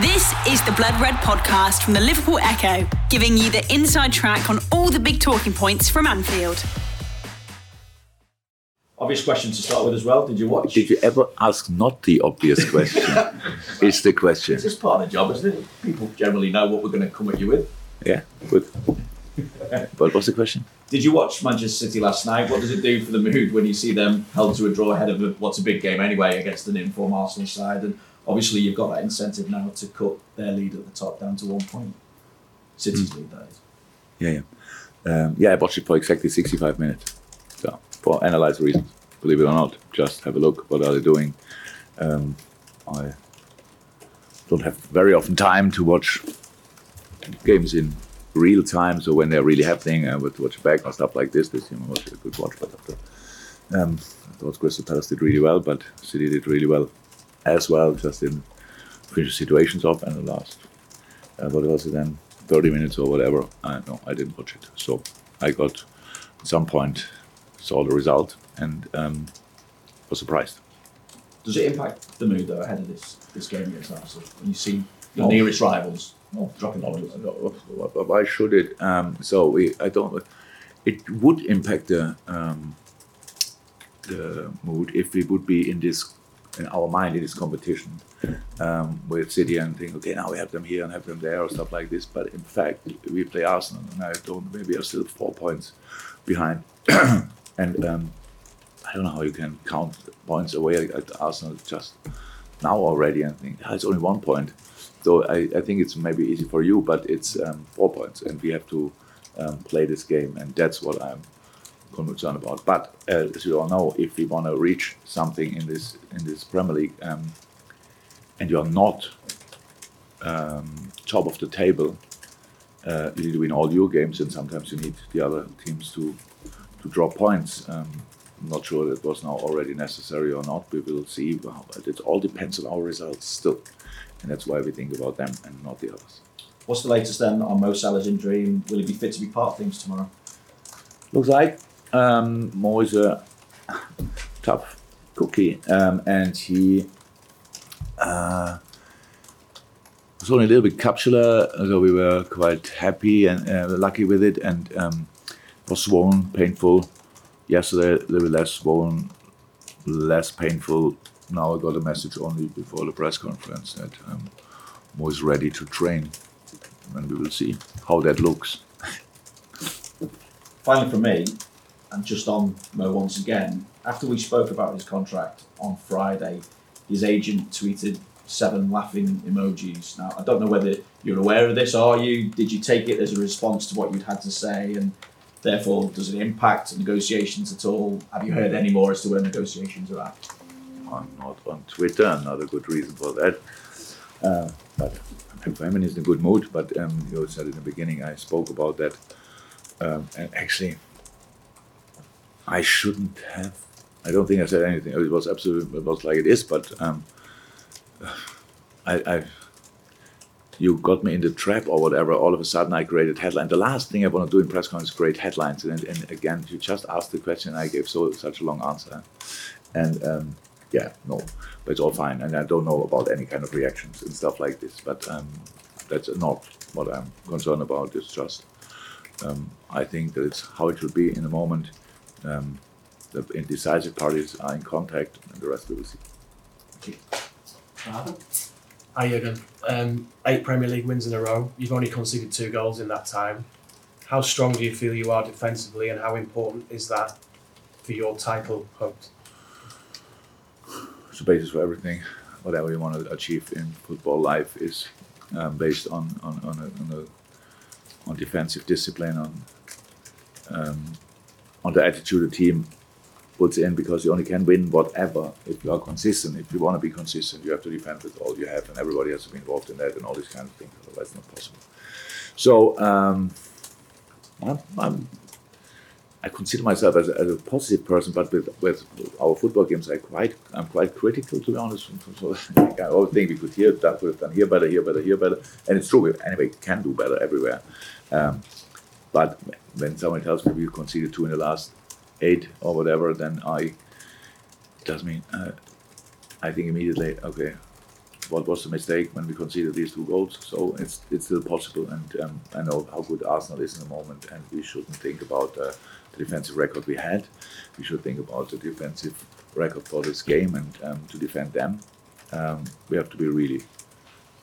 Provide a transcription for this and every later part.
This is the Blood Red podcast from the Liverpool Echo, giving you the inside track on all the big talking points from Anfield. Obvious question to start with as well. Did you watch? Did you ever ask not the obvious question? it's the question. It's just part of the job, isn't it? People generally know what we're going to come at you with. Yeah, good. what was the question? Did you watch Manchester City last night? What does it do for the mood when you see them held to a draw ahead of a, what's a big game anyway against an inform Arsenal side? And obviously, you've got that incentive now to cut their lead at the top down to one point. City's mm. lead, that is. Yeah, yeah. Um, yeah, I watched it for exactly 65 minutes. So, for analyze reasons, believe it or not, just have a look. What are they doing? Um, I don't have very often time to watch games in real time. So when they're really happening, I would watch back and stuff like this. This you know, was a good watch. But after, um, I thought Crystal Palace did really well, but City did really well as well. Just didn't finish situations off. And the last, uh, what was it then? 30 minutes or whatever. I no, I didn't watch it. So I got at some point saw the result and um, was surprised. Does it impact the mood though ahead of this this game against Arsenal when you see your nearest rivals dropping points? Why should it? Um, so we, I don't. It would impact the um, the mood if we would be in this in our mind in this competition um, with City and think, okay, now we have them here and have them there or stuff like this. But in fact, we play Arsenal, and I don't. Maybe are still four points behind, and um, I don't know how you can count points away at Arsenal just now already and think oh, it's only one point. So I, I think it's maybe easy for you, but it's um, four points, and we have to um, play this game, and that's what I'm concerned about. But uh, as you all know, if we want to reach something in this in this Premier League, um, and you are not um, top of the table, uh, you need to win all your games, and sometimes you need the other teams to to drop points. Um, I'm not sure that was now already necessary or not. We will see. But It all depends on our results still and that's why we think about them and not the others. What's the latest then on Mo Salah's injury, and will he be fit to be part of things tomorrow? Looks like um, Mo is a tough cookie, um, and he uh, was only a little bit capsular, so we were quite happy and uh, lucky with it, and um, was swollen, painful. Yesterday, a little bit less swollen, less painful now I got a message only before the press conference that um, Mo is ready to train, and we will see how that looks. Finally, for me, and just on Mo once again, after we spoke about his contract on Friday, his agent tweeted seven laughing emojis. Now, I don't know whether you're aware of this, are you? Did you take it as a response to what you'd had to say, and therefore, does it impact negotiations at all? Have you heard any more as to where negotiations are at? on, not on Twitter, another good reason for that. Uh, but is in a good mood, but um, you said in the beginning, I spoke about that. Um, and actually, I shouldn't have. I don't think I said anything. It was absolutely, it was like it is, but um, I, I, you got me in the trap or whatever. All of a sudden, I created headline. The last thing I want to do in press conference is create headlines. And, and again, you just asked the question, I gave so such a long answer. And um, yeah, no, but it's all fine. And I don't know about any kind of reactions and stuff like this. But um, that's not what I'm concerned about. It's just um, I think that it's how it should be in the moment. Um, the indecisive parties are in contact, and the rest we will see. Hi Jurgen. Um, eight Premier League wins in a row. You've only conceded two goals in that time. How strong do you feel you are defensively, and how important is that for your title hopes? It's the basis for everything. Whatever you want to achieve in football life is um, based on on on, a, on, a, on defensive discipline, on um, on the attitude the team puts in, because you only can win whatever if you are consistent. If you want to be consistent, you have to defend with all you have, and everybody has to be involved in that and all these kind of things. Otherwise, not possible. So. Um, I'm, I'm I consider myself as a, as a positive person, but with, with our football games, I quite I'm quite critical to be honest. I always think we could hear that we have done here better, here better, here better, and it's true. We anyway can do better everywhere. Um, but when someone tells me we conceded two in the last eight or whatever, then I does mean uh, I think immediately okay, what was the mistake when we conceded these two goals. So it's it's still possible, and um, I know how good Arsenal is in the moment, and we shouldn't think about uh, the defensive record we had. We should think about the defensive record for this game and um, to defend them. Um, we have to be really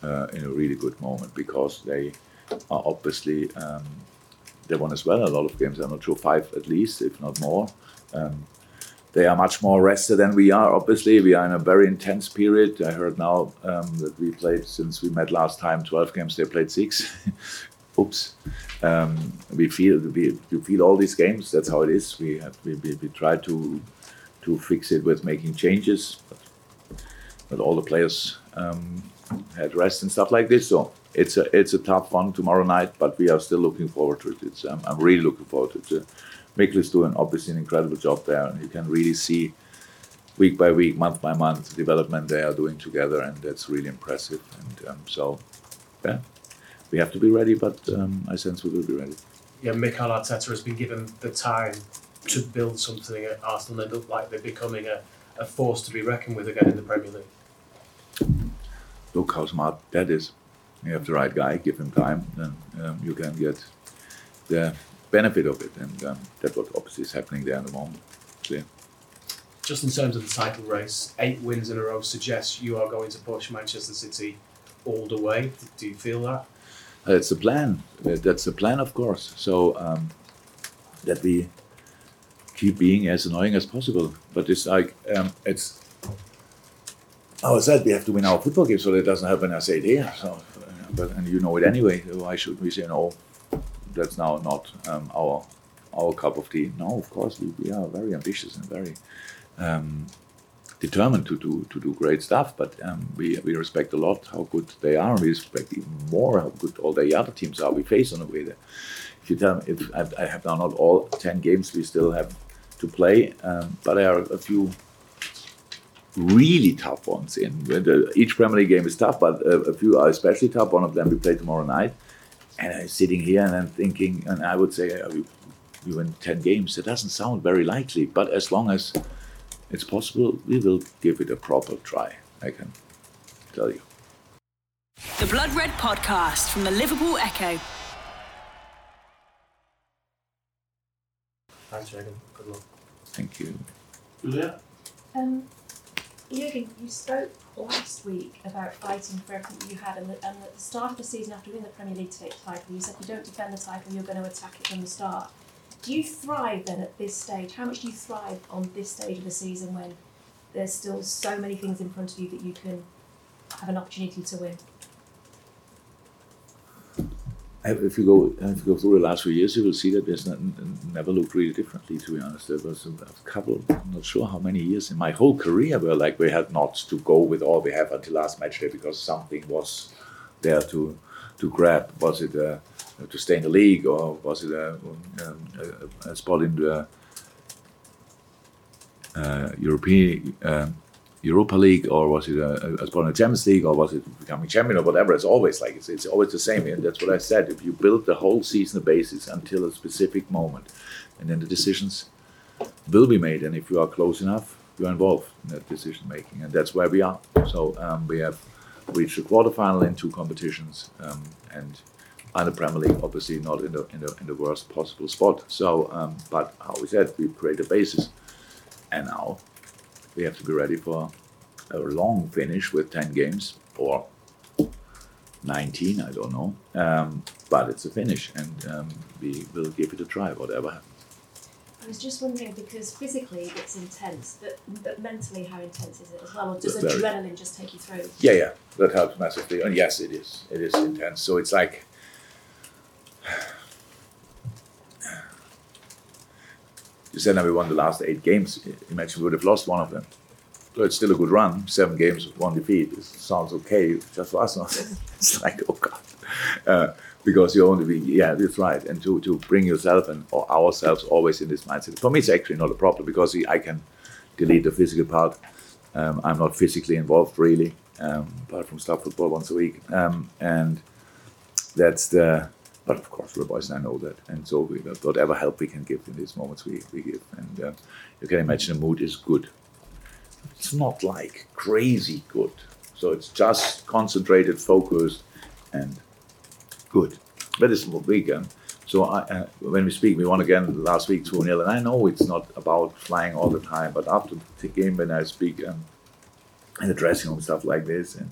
uh, in a really good moment because they are obviously um, they won as well a lot of games. I'm not sure five at least, if not more. Um, they are much more rested than we are. Obviously, we are in a very intense period. I heard now um, that we played since we met last time 12 games. They played six. Oops. Um, we feel we, feel all these games. That's how it is. We have we, we, we try to to fix it with making changes, but, but all the players um, had rest and stuff like this. So it's a it's a tough one tomorrow night, but we are still looking forward to it. It's um, I'm really looking forward to it. Uh, doing obviously an incredible job there, and you can really see week by week, month by month, the development they are doing together, and that's really impressive. And um, so, yeah, we have to be ready, but um, I sense we will be ready. Yeah, Mikel Arteta has been given the time to build something at Arsenal. They look like they're becoming a, a force to be reckoned with again in the Premier League. Look how smart that is. You have the right guy, give him time, then um, you can get the benefit of it, and um, that's what obviously is happening there at the moment. Clear. Just in terms of the title race, eight wins in a row suggests you are going to push Manchester City all the way. Do you feel that? That's the plan. That's the plan, of course. So um, that we keep being as annoying as possible. But it's like um, it's. How I said we have to win our football games, so that doesn't happen. I say it here. So, uh, but and you know it anyway. Why should we say no? That's now not um, our our cup of tea. No, of course we, we are very ambitious and very um, determined to do to do great stuff. But um, we we respect a lot how good they are, we respect even more how good all the other teams are we face on the way there. If you tell me, if I, I have now not all ten games, we still have to play, um, but there are a few really tough ones in. Each Premier League game is tough, but a, a, few are especially tough. One of them we play tomorrow night, and I'm sitting here and I'm thinking, and I would say uh, we, we win ten games. It doesn't sound very likely, but as long as it's possible, we will give it a proper try. I can tell you. The Blood Red Podcast from the Liverpool Echo. Thanks, Jürgen. Good luck. Thank you. Julia? Um, Jürgen, you spoke last week about fighting for everything you had, and, the, and at the start of the season, after winning the Premier League title, you said you don't defend the title, you're going to attack it from the start. Do you thrive then at this stage? How much do you thrive on this stage of the season when there's still so many things in front of you that you can have an opportunity to win? If you go if you go through the last few years, you will see that there's not, never looked really differently. To be honest, there was a, couple. I'm not sure how many years in my whole career where like we had not to go with all we have until last match day because something was there to to grab. Was it uh, to stay in the league or was it a, a, a spot in the uh, European? Uh, Europa League or was it a, a the Champions League or was it becoming champion or whatever? It's always like it's, it's always the same, and that's what I said. If you build the whole season basis until a specific moment, and then the decisions will be made, and if you are close enough, you are involved in that decision making, and that's where we are. So um, we have reached the quarterfinal in two competitions, um, and the Premier League, obviously not in the in the, in the worst possible spot. So, um, but how we said, we create a basis, and now we have to be ready for a long finish with 10 games or 19, I don't know. Um, but it's a finish, and um, we will give it a try, whatever happens. I was just wondering because physically it's intense, but, but mentally, how intense is it as well? Or does adrenaline just take you through? Yeah, yeah, that helps massively. And yes, it is. It is intense. So it's like. You said that we won the last eight games. Imagine we would have lost one of them. So it's still a good run. Seven games, one defeat. It sounds okay just for us. it's like, oh God. Uh, because you only be, yeah, that's right. And to, to bring yourself and or ourselves always in this mindset. For me, it's actually not a problem because I can delete the physical part. Um, I'm not physically involved really, um, apart from start football once a week. Um, and that's the, but of course, we're boys, and I know that. And so we, whatever help we can give in these moments, we, we give. And uh, you can imagine the mood is good. It's not like crazy good. So it's just concentrated, focused, and good. Very small weekend. So I, uh, when we speak, we won again last week 2 0. And I know it's not about flying all the time, but after the game, when I speak um, in the dressing room, stuff like this, and,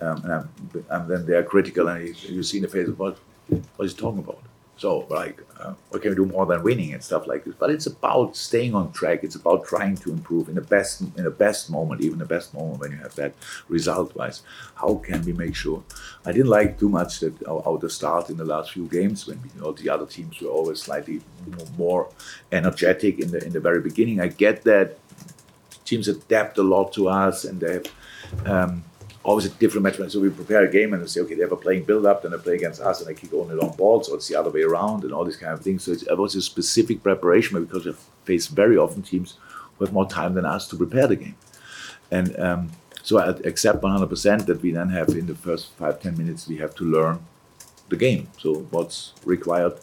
um, and, I'm, then they're critical, and you, you see in the face of what, what is he talking about? So, like, uh, what can we do more than winning and stuff like this? But it's about staying on track. It's about trying to improve in the best, in the best moment, even the best moment when you have that result-wise. How can we make sure? I didn't like too much that our, our the start in the last few games when you know, the other teams were always slightly more energetic in the in the very beginning. I get that teams adapt a lot to us and they have. Um, always a different match. So we prepare a game and we say, okay, they have a playing build up, then they play against us and they kick only long balls, or it's the other way around, and all these kind of things. So it's, it was a specific preparation because we face very often teams who have more time than us to prepare the game. And um, so I accept 100% that we then have in the first five, 10 minutes, we have to learn the game. So what's required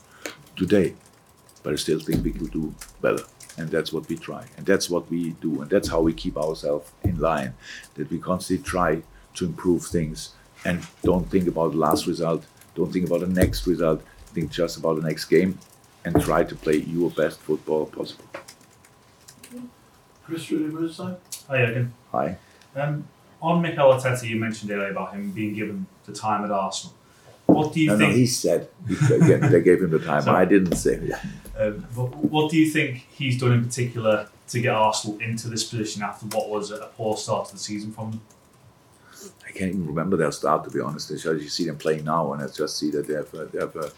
today. But I still think we could do better. And that's what we try. And that's what we do. And that's how we keep ourselves in line. That we constantly try to improve things and don't think about the last result, don't think about the next result, think just about the next game and try to play your best football possible. Chris through the Riverside. Hi, Jürgen. Hi. Um, on Mikel Arteta, you mentioned earlier about him being given the time at Arsenal. What do you No, no, think? he said he, they gave him the time. Sorry. I didn't say that. um, but what do you think he's done in particular to get Arsenal into this position after what was a poor start to the season from them? I can't even remember their start to be honest. I just see them playing now, and I just see that they have a, they have a,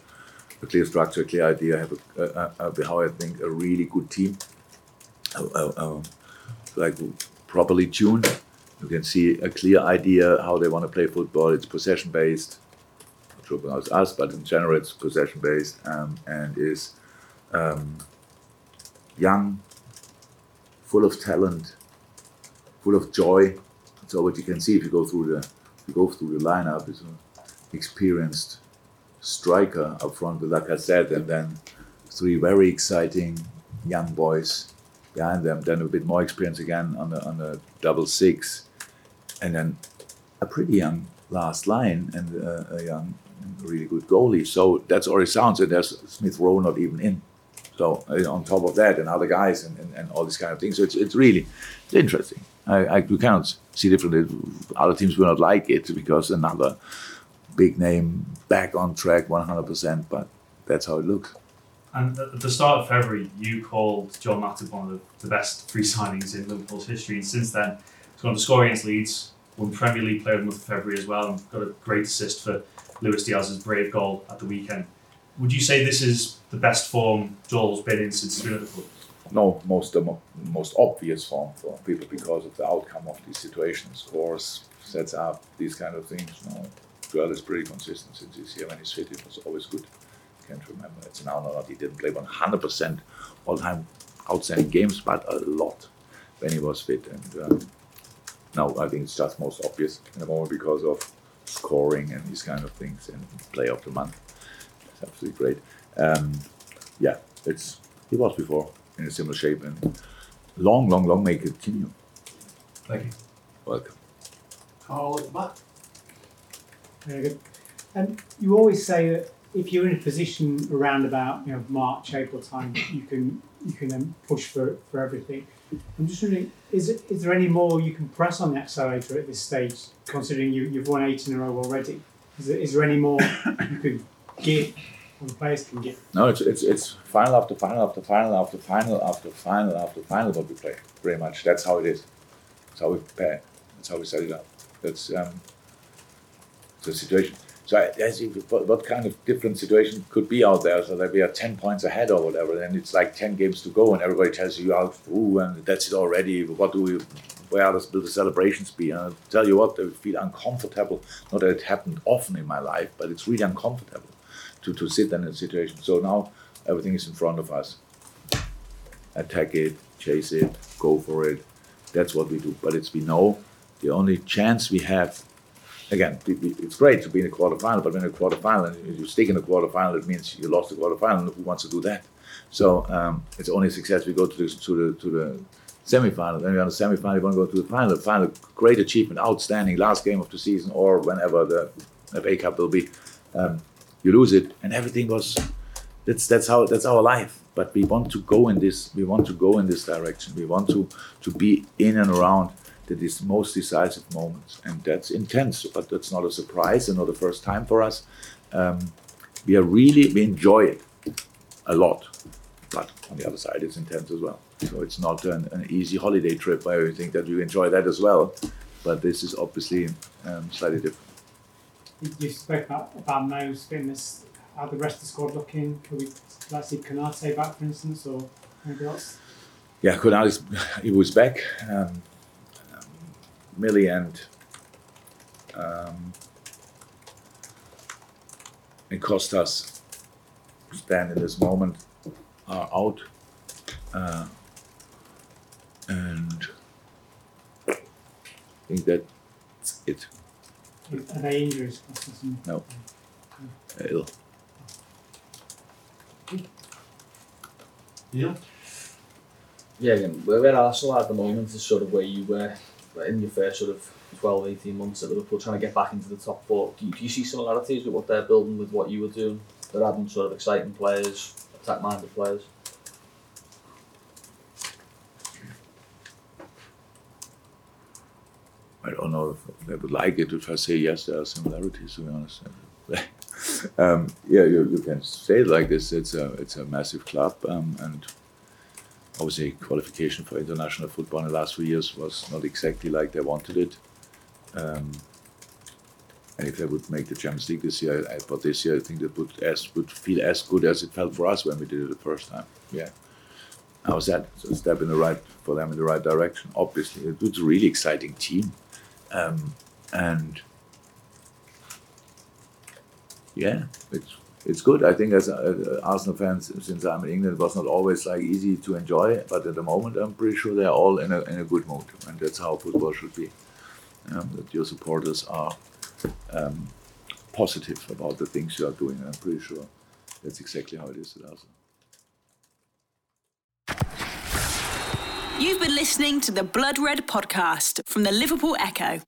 a clear structure, a clear idea, have a, a, a, how I think a really good team, uh, uh, uh, like properly tuned. You can see a clear idea how they want to play football. It's possession based. Not sure about us, but in general, it's possession based um, and is um, young, full of talent, full of joy. So what you can see if you go through the you go through the lineup is an experienced striker up front with Lacazette, and then three very exciting young boys behind them. Then a bit more experience again on the on the double six, and then a pretty young last line and uh, a young, really good goalie. So that's already sounds. And there's Smith Rowe not even in. So uh, on top of that, and other guys and, and, and all these kind of things. So it's, it's really it's interesting. I, I cannot see differently. Other teams will not like it because another big name back on track 100%. But that's how it looks. And at the start of February, you called Joel Matip one of the, the best free signings in Liverpool's history, and since then, he's gone to score against Leeds, won Premier League Player of the Month of February as well, and got a great assist for Luis Diaz's brave goal at the weekend. Would you say this is the best form Joel's been in since he's been at the club? No most mo- most obvious form for people because of the outcome of these situations. Scores, sets up, these kind of things. No, Joel is pretty consistent since he's here. When he's fit, it was always good. Can't remember. It's now not that he didn't play 100% all time outstanding games, but a lot when he was fit. And um, now I think it's just most obvious in the moment because of scoring and these kind of things and play of the month. It's absolutely great. Um, yeah, it's he was before in a similar shape and long, long, long may it continue. Thank you. Welcome. Carl at the back. Very good. Um, you always say that if you're in a position around about you know March, April time, you can you can um, push for for everything. I'm just wondering, is it, is there any more you can press on the accelerator at this stage, considering you you've won eight in a row already? Is there, is there any more you could give, the players can give? No, it's, it's it's final after final after final after final after final after final what we play. Pretty much. That's how it is. That's how we prepare. That's how we set it up. That's um, the situation. So I, I see what, what kind of different situation could be out there. So that we are ten points ahead or whatever, and it's like ten games to go, and everybody tells you, "Out, ooh, and that's it already." What do we? Where does the celebrations be? And I'll tell you what, I feel uncomfortable. Not that it happened often in my life, but it's really uncomfortable to, to sit in a situation. So now everything is in front of us. Attack it, chase it, go for it. That's what we do. But it's we know the only chance we have. Again, it's great to be in a quarterfinal, but in a quarterfinal and you stick in a quarterfinal, it means you lost the quarterfinal. Who wants to do that? So um, it's only success we go to the to the to the semi-final. Then you're on the semi-final. You want to go to the final. Final, great achievement, outstanding. Last game of the season, or whenever the FA Cup will be. Um, you lose it, and everything was. That's that's how that's our life. But we want to go in this. We want to go in this direction. We want to to be in and around the most decisive moments, and that's intense. But that's not a surprise and not the first time for us. Um, we are really we enjoy it a lot, but on the other side, it's intense as well. So it's not an, an easy holiday trip. I think that you enjoy that as well, but this is obviously um, slightly different. You- spoke about, about Mo's fitness. How the rest of the squad looking? Could we like see Konaté back, for instance, or anybody else? Yeah, Konalis, he was back. Um, um, Millie and um, and Kostas stand in this moment are out, uh, and I think that's it. Are they injuries? Kostas and- No. Ill. Yeah. Yeah, again, where where Arsenal at the moment is sort of where you were in your first sort of 12, 18 months at Liverpool, trying to get back into the top four. Do you, do you see similarities with what they're building with what you were doing? They're adding sort of exciting players, attack-minded players. I don't know if they would like it if I say yes, there are similarities, to be honest. um, yeah, you, you can say it like this. It's a it's a massive club, um, and obviously qualification for international football in the last few years was not exactly like they wanted it. Um, and if they would make the Champions League this year, I, but this year I think it would as would feel as good as it felt for us when we did it the first time. Yeah. How was that? It's a step in the right for them in the right direction. Obviously, it was a really exciting team, um, and yeah, it's it's good. I think as uh, Arsenal fans, since I'm in England, it was not always like easy to enjoy. But at the moment, I'm pretty sure they're all in a in a good mood, and that's how football should be. Um, that your supporters are um, positive about the things you are doing. I'm pretty sure that's exactly how it is at Arsenal. You've been listening to the Blood Red podcast from the Liverpool Echo.